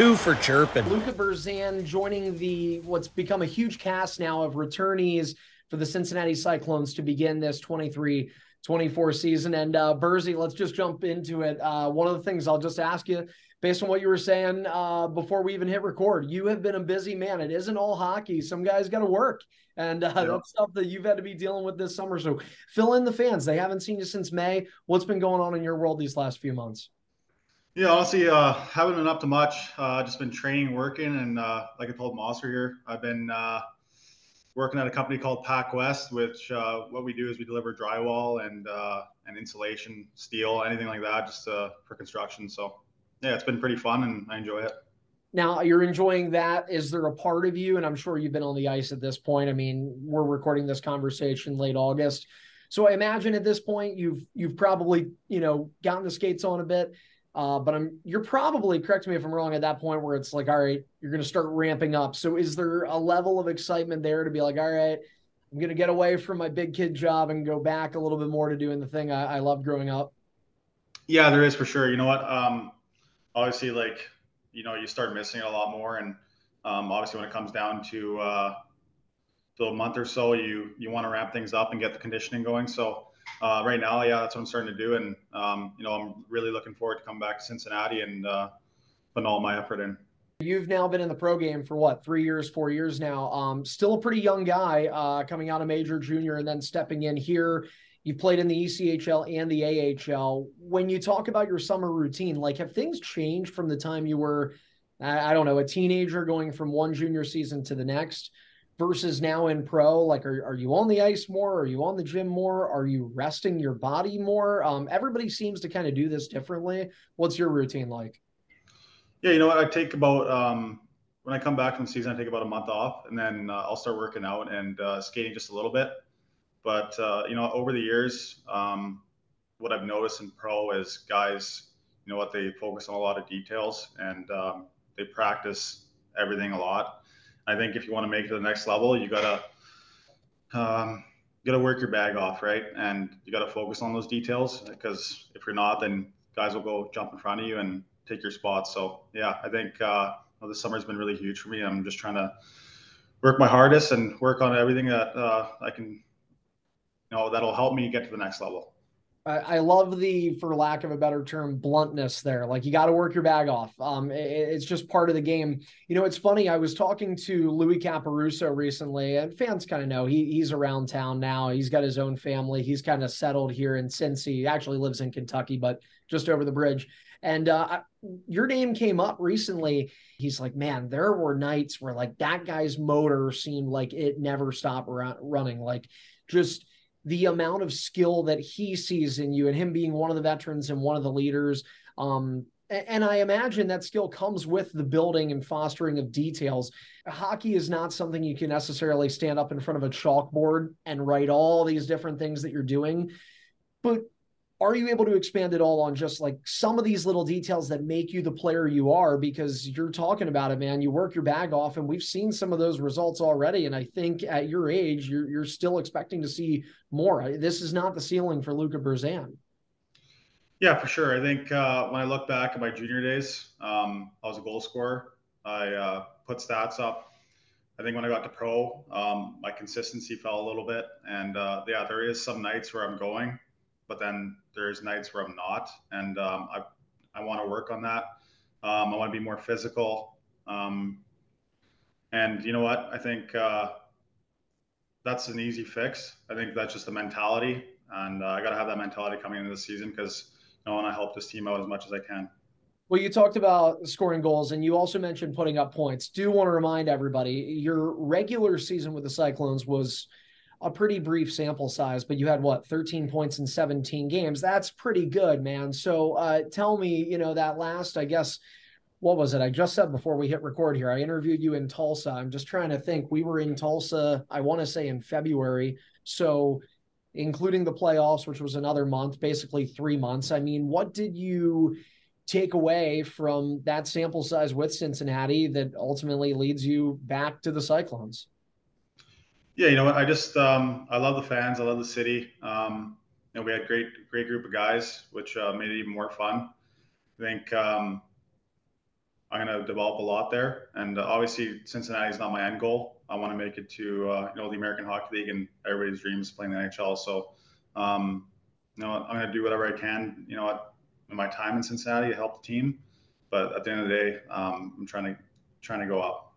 two for chirping. Luka Burzan joining the what's become a huge cast now of returnees for the Cincinnati Cyclones to begin this 23 24 season. And uh, Burzy, let's just jump into it. Uh, one of the things I'll just ask you, based on what you were saying uh, before we even hit record, you have been a busy man. It isn't all hockey. Some guys got to work. And uh, yeah. that's stuff that you've had to be dealing with this summer. So fill in the fans. They haven't seen you since May. What's been going on in your world these last few months? Yeah, honestly, uh, haven't been up to much. Uh, just been training, working, and uh, like I told Mosser here, I've been uh, working at a company called Pac West, which uh, what we do is we deliver drywall and uh, and insulation, steel, anything like that, just uh, for construction. So yeah, it's been pretty fun, and I enjoy it. Now you're enjoying that. Is there a part of you, and I'm sure you've been on the ice at this point. I mean, we're recording this conversation late August, so I imagine at this point you've you've probably you know gotten the skates on a bit uh, but I'm you're probably correct me if I'm wrong at that point where it's like, all right, you're to start ramping up. So is there a level of excitement there to be like, all right, I'm to get away from my big kid job and go back a little bit more to doing the thing I, I love growing up? Yeah, there is for sure. You know what? Um, obviously, like you know, you start missing it a lot more, and um, obviously when it comes down to uh, to a month or so, you you want to ramp things up and get the conditioning going. So uh, right now, yeah, that's what I'm starting to do, and um, you know, I'm really looking forward to come back to Cincinnati and uh, putting all my effort in. You've now been in the pro game for what three years, four years now. Um, still a pretty young guy, uh, coming out of major, junior, and then stepping in here. You've played in the ECHL and the AHL. When you talk about your summer routine, like have things changed from the time you were, I don't know, a teenager going from one junior season to the next? Versus now in pro? Like, are, are you on the ice more? Are you on the gym more? Are you resting your body more? Um, everybody seems to kind of do this differently. What's your routine like? Yeah, you know what? I take about, um, when I come back from the season, I take about a month off and then uh, I'll start working out and uh, skating just a little bit. But, uh, you know, over the years, um, what I've noticed in pro is guys, you know what, they focus on a lot of details and um, they practice everything a lot I think if you want to make it to the next level, you gotta um, you gotta work your bag off, right? And you gotta focus on those details because if you're not, then guys will go jump in front of you and take your spot. So yeah, I think uh, well, this summer has been really huge for me. I'm just trying to work my hardest and work on everything that uh, I can, you know, that'll help me get to the next level. I, love the, for lack of a better term, bluntness there. Like you got to work your bag off. Um, it, it's just part of the game. You know, it's funny. I was talking to Louis Caporusso recently, and fans kind of know he he's around town now. He's got his own family. He's kind of settled here in Cincy. He actually lives in Kentucky, but just over the bridge. And uh, your name came up recently. He's like, man, there were nights where like that guy's motor seemed like it never stopped running. Like just the amount of skill that he sees in you and him being one of the veterans and one of the leaders. Um, and I imagine that skill comes with the building and fostering of details. Hockey is not something you can necessarily stand up in front of a chalkboard and write all these different things that you're doing. But are you able to expand it all on just like some of these little details that make you the player you are? Because you're talking about it man. You work your bag off and we've seen some of those results already and i think at your age you're, you're still expecting to see more. This is not the ceiling for luka burzan yeah for sure. I think uh, when i look back at my junior days um, i was a goal scorer. I uh, put stats up. I think when i got to pro um, my consistency fell a little bit and uh, yeah there is some nights where i'm going but then there's nights where I'm not, and um, I I want to work on that. Um, I want to be more physical, um, and you know what? I think uh, that's an easy fix. I think that's just the mentality, and uh, I got to have that mentality coming into the season because I want to help this team out as much as I can. Well, you talked about scoring goals and you also mentioned putting up points. Do want to remind everybody your regular season with the Cyclones was a pretty brief sample size, but you had what 13 points in 17 games. That's pretty good, man. So uh, tell me, you know, that last, I guess, what was it? I just said before we hit record here, I interviewed you in Tulsa. I'm just trying to think. We were in Tulsa, I want to say in February. So including the playoffs, which was another month, basically three months. I mean, what did you take away from that sample size with Cincinnati that ultimately leads you back to the Cyclones? Yeah, you know what? I just um, I love the fans. I love the city. Um, you know, we had great great group of guys, which uh, made it even more fun. I think um, I'm going to develop a lot there. And uh, obviously, Cincinnati is not my end goal. I want to make it to uh, you know the American Hockey League and everybody's dreams playing the NHL. So, um, you know, I'm going to do whatever I can. You know, in my time in Cincinnati to help the team. But at the end of the day, um, I'm trying to trying to go up.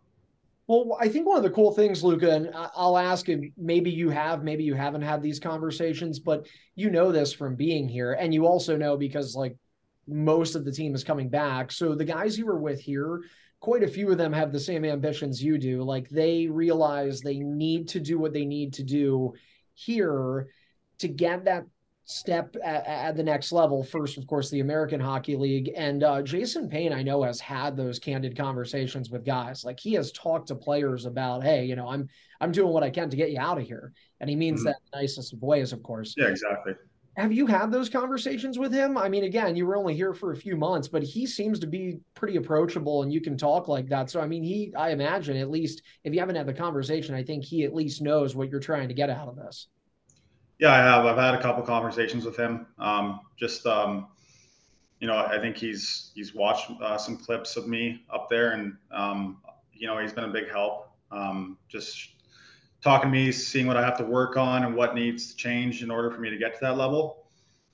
Well, I think one of the cool things, Luka, and I'll ask if maybe you have, maybe you haven't had these conversations, but you know this from being here. And you also know because like most of the team is coming back. So the guys you were with here, quite a few of them have the same ambitions you do. Like they realize they need to do what they need to do here to get that step at, at, the next level. First, of course, the American Hockey League. And uh, Jason Payne, I know, has had those candid conversations with guys. Like he has talked to players about, hey, you know, I'm I'm doing what I can to get you out of here. And he means mm-hmm. that nicest of ways, of course. Yeah, exactly. Have you had those conversations with him? I mean, again, you were only here for a few months, but he seems to be pretty approachable and you can talk like that. So, I mean, he, I imagine, at least if you haven't had the conversation, I think he at least knows what you're trying to get out of this. Yeah, I have. I've had a couple conversations with him. Um, just um, you know, I think he's he's watched uh, some clips of me up there, and um, you know, he's been a big help. Um, just talking to me, seeing what I have to work on and what needs to change in order for me to get to that level.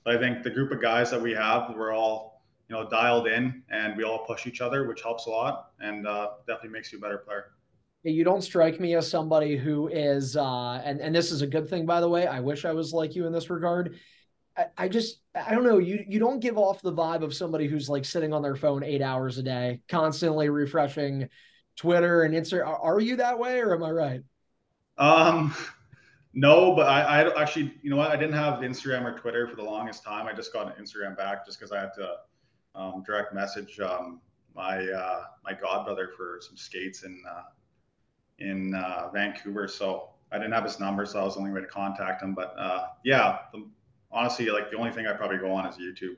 But I think the group of guys that we have, we're all you know dialed in, and we all push each other, which helps a lot, and uh, definitely makes you a better player you don't strike me as somebody who is uh and and this is a good thing by the way. I wish i was like you in this regard. I, I, just i don't know. You you don't give off the vibe of somebody who's like sitting on their phone eight hours a day constantly refreshing twitter and instagram are, you that way or am i right? Um no but i i actually you know what? I didn't have instagram or twitter for the longest time. I just got an instagram back just because i had to um, direct message um, my uh, my godbrother for some skates and uh, in uh, Vancouver. So I didn't have his number, so that was the only way to contact him. But uh, yeah, the, honestly, like the only thing I probably go on is YouTube,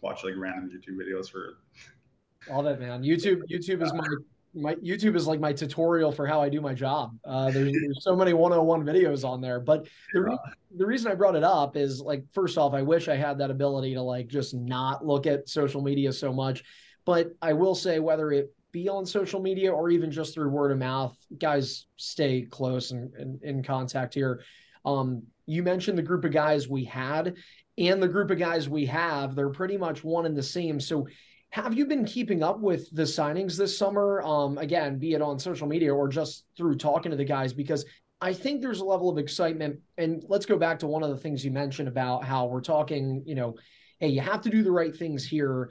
watch like random YouTube videos for. All that man. YouTube, YouTube is my my YouTube is like my tutorial for how I do my job. Uh, there's, there's so many 101 videos on there, but the, re- the reason I brought it up is like, first off, I wish I had that ability to like just not look at social media so much. But I will say, whether it be on social media or even just through word of mouth, guys stay close and, and in contact here. Um, you mentioned the group of guys we had and the group of guys we have, they're pretty much one and the same. So have you been keeping up with the signings this summer? Um, again, be it on social media or just through talking to the guys, because I think there's a level of excitement. And let's go back to one of the things you mentioned about how we're talking, you know, hey, you have to do the right things here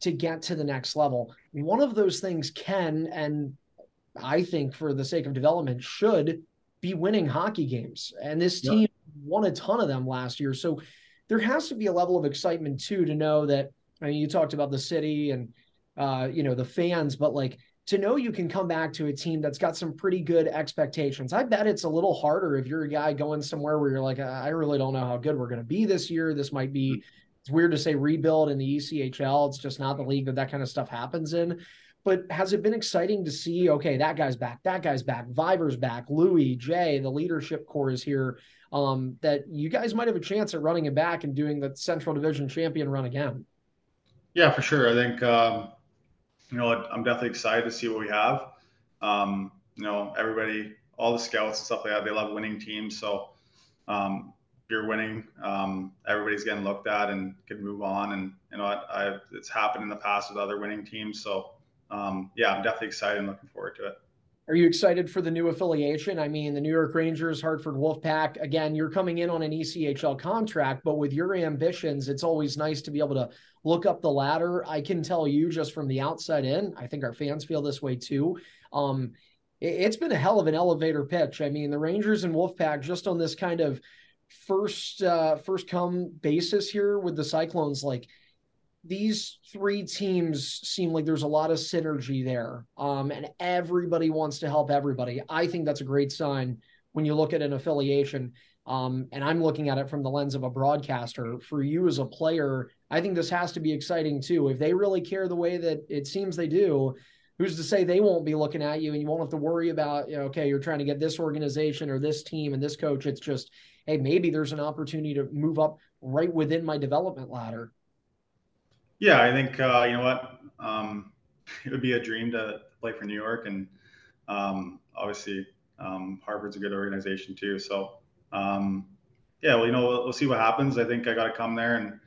to get to the next level. One of those things can, and I think for the sake of development, should be winning hockey games. And this team yep. won a ton of them last year. So there has to be a level of excitement too to know that. I mean, you talked about the city and uh, you know the fans, but like to know you can come back to a team that's got some pretty good expectations. I bet it's a little harder if you're a guy going somewhere where you're like, I really don't know how good we're going to be this year. This might be mm-hmm it's weird to say rebuild in the ECHL. It's just not the league that that kind of stuff happens in. But has it been exciting to see? Okay, that guy's back. That guy's back. Viver's back. Louis, Jay, the leadership core is here. Um, that you guys might have a chance at running it back and doing the Central Division champion run again. Yeah, for sure. I think um, you know I'm definitely excited to see what we have. Um, you know, everybody, all the scouts and stuff like that, they love winning teams. So um, you're winning, um, everybody's getting looked at and can move on. And you know, I, I, it's happened in the past with other winning teams. So um, yeah, I'm definitely excited and looking forward to it. Are you excited for the new affiliation? I mean, the New York Rangers, Hartford Wolfpack. Again, you're coming in on an ECHL contract, but with your ambitions, it's always nice to be able to look up the ladder. I can tell you just from the outside in, I think our fans feel this way too. Um, it, it's been a hell of an elevator pitch. I mean, the Rangers and Wolfpack just on this kind of first uh first come basis here with the Cyclones like these three teams seem like there's a lot of synergy there um and everybody wants to help everybody. I think that's a great sign when you look at an affiliation um and I'm looking at it from the lens of a broadcaster. For you as a player I think this has to be exciting too. If they really care the way that it seems they do who's to say they won't be looking at you and you won't have to worry about you know, okay you're trying to get this organization or this team and this coach. It's just hey, maybe there's an opportunity to move up right within my development ladder. Yeah, I think uh, you know what. Um, it would be a dream to play for New York, and um, obviously um, Hartford's a good organization too. So um, yeah, well, you know, we'll, we'll, see what happens. I think I got to come there and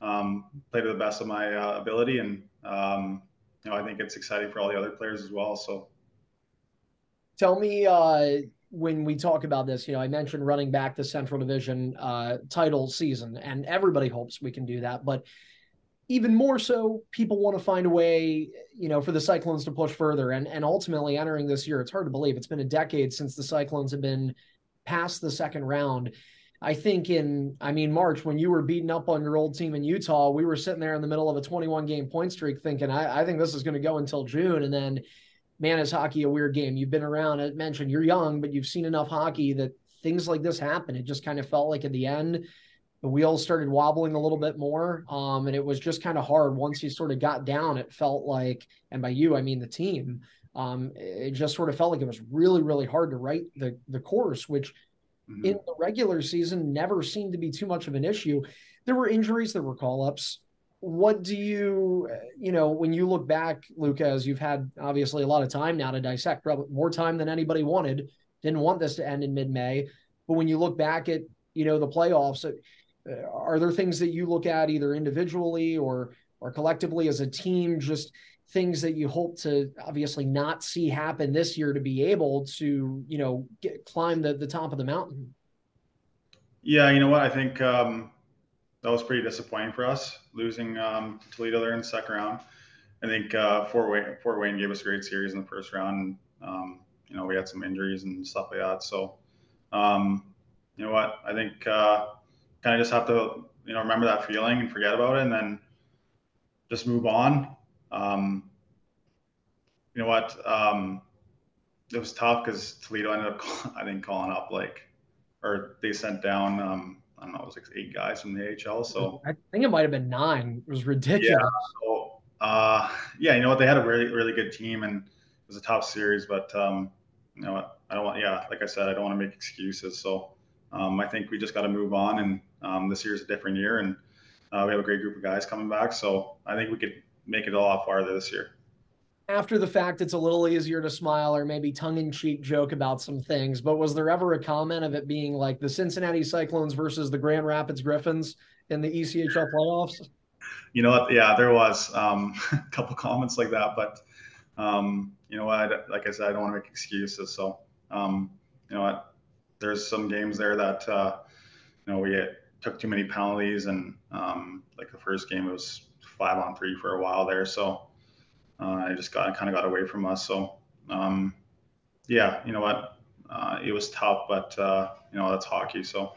um, play to the best of my uh, ability, and um, you know, I think it's exciting for all the other players as well. So, tell me uh, when we talk about this. You know, I mentioned running back the Central Division uh, title season, and everybody hopes we can do that, but even more so, people want to find a way, you know, for the Cyclones to push further. And and ultimately entering this year, it's hard to believe it's been a decade since the Cyclones have been past the second round. I think in, I mean, March, when you were beating up on your old team in Utah, we were sitting there in the middle of a 21 game point streak thinking, I, I think this is going to go until June. And then, man, is hockey a weird game? You've been around, I mentioned you're young, but you've seen enough hockey that things like this happen. It just kind of felt like at the end, the wheels started wobbling a little bit more. Um, and it was just kind of hard once you sort of got down. It felt like, and by you, I mean the team. Um, it just sort of felt like it was really, really hard to right the the course, which mm-hmm. in the regular season never seemed to be too much of an issue. There were injuries, there were call ups. What do you, you know, when you look back, Luka, as you've had obviously a lot of time now to dissect, probably more time than anybody wanted, didn't want this to end in mid May. But when you look back at, you know, the playoffs, uh, are there things that you look at either individually or or collectively as a team just things that you hope to obviously not see happen this year to be able to you know get, climb the, the top of the mountain yeah you know what i think um, that was pretty disappointing for us losing um, toledo there in the second round. I think uh, fort wayne fort wayne gave us a great series in the first round um, you know we had some injuries and stuff like that. So um, you know what? I think uh, kind of just have to you know remember that feeling and forget about it and then just move on. Um, you know what? Um, it was tough because Toledo ended up, I think, calling up like, or they sent down, um, I don't know, it was like eight guys from the AHL. So I think it might have been nine. It was ridiculous. Yeah. So, uh, yeah, you know what? They had a really, really good team and it was a top series, but, um, you know what? I don't want, yeah, like I said, I don't want to make excuses. So, um, I think we just got to move on and, um, this year's a different year and, uh, we have a great group of guys coming back. So I think we could make it a lot farther this year. After the fact, it's a little easier to smile or maybe tongue in cheek joke about some things. But was there ever a comment of it being like the Cincinnati Cyclones versus the Grand Rapids Griffins in the ECHL playoffs? You know what? Yeah, there was um, a couple comments like that. But, um, you know what? Like I said, I don't want to make excuses. So, um, you know what? There's some games there that, uh, you know, we took too many penalties. And um, like the first game, it was five on three for a while there. So uh, it just got kind of got away from us. So um, yeah, you know what? Uh, it was tough, but uh, you know that's hockey. So.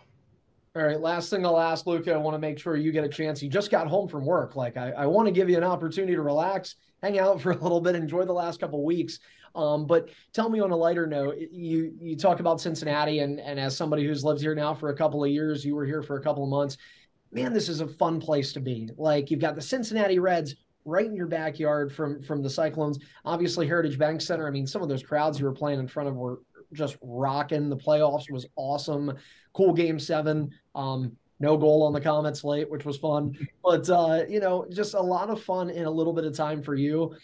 All right, last thing I'll ask Luka. I want to make sure you get a chance. You just got home from work. Like I, I want to give you an opportunity to relax, hang out for a little bit, enjoy the last couple weeks. Um, but tell me on a lighter note, you you talk about Cincinnati, and and as somebody who's lived here now for a couple of years, you were here for a couple of months man, this is a fun place to be. Like you've got the Cincinnati Reds right in your backyard from from the Cyclones. Obviously, Heritage Bank Center. I mean, some of those crowds you were playing in front of were just rocking. The playoffs was awesome. Cool game seven. Um, no goal on the Comets late, which was fun. But uh, you know, just a lot of fun in a little bit of time for you.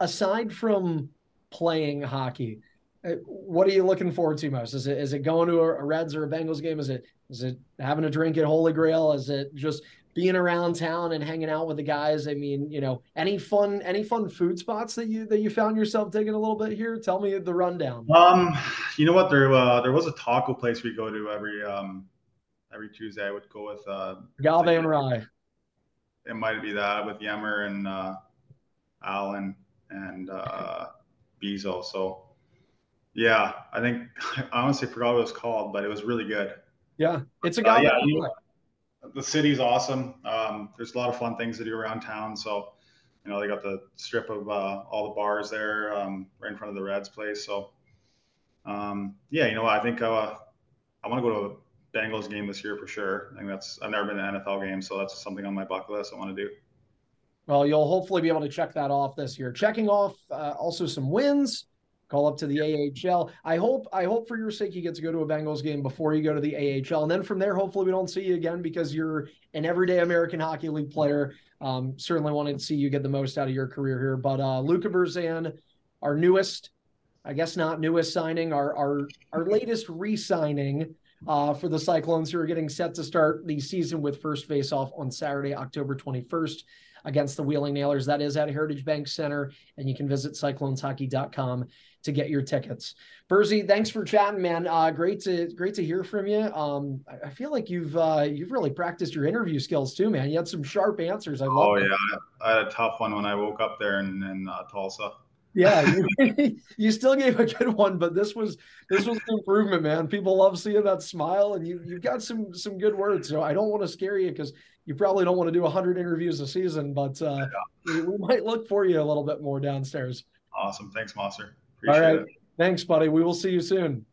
Aside from playing hockey, uh, what are you looking forward to most? Is it is it going to a Reds or a Bengals game? Is it is it having a drink at Holy Grail? Is it just being around town and hanging out with the guys? I mean, you know, any fun any fun food spots that you that you found yourself digging a little bit here? Tell me the rundown. Um, you know what? There uh, there was a taco place we go to every um every Tuesday. I would go with uh Galve and Rye. It might be that with Yemmer and uh Alan and uh Bezo. So yeah, I think I honestly forgot what it was called, but it was really good. Yeah, it's a guy. Uh, yeah, you, the city's awesome. Um, there's a lot of fun things to do around town. So, you know, they got the strip of uh, all the bars there um, right in front of the Reds place. So, um, yeah, you know, I think uh, I want to go to a Bengals game this year for sure. I think that's I've never been to an NFL game, so that's something on my bucket list I want to do. Well, you'll hopefully be able to check that off this year. Checking off uh, also some wins call up to the AHL. I hope I hope for your sake you get to go to a Bengals game before you go to the AHL, and then from there, hopefully we don't see you again because you're an everyday American Hockey League player. Um, certainly wanted to see you get the most out of your career here. But uh, Luka Burzan, our newest, I guess not newest signing, our our our latest re-signing uh, for the Cyclones who are getting set to start the season with first face-off on Saturday, October 21st against the Wheeling Nailers. That is at Heritage Bank Center, and you can visit cycloneshockey.com to get your tickets. Burzy, thanks for chatting, man. Uh, great to great to hear from you. Um, I, I feel like you've uh, you've really practiced your interview skills too, man. You had some sharp answers. I love. oh yeah, I had a tough one when I woke up there in, in uh, Tulsa. Yeah, you, you, still gave a good one, but this was this was an improvement, man. People love seeing that smile, and you you've got some some good words. So I don't want to scare you because you probably don't want to do 100 interviews a season, but uh, yeah. we, we, might look for you a little bit more downstairs. Awesome, thanks, Monster. Appreciate All right, it. thanks, buddy. We will see you soon.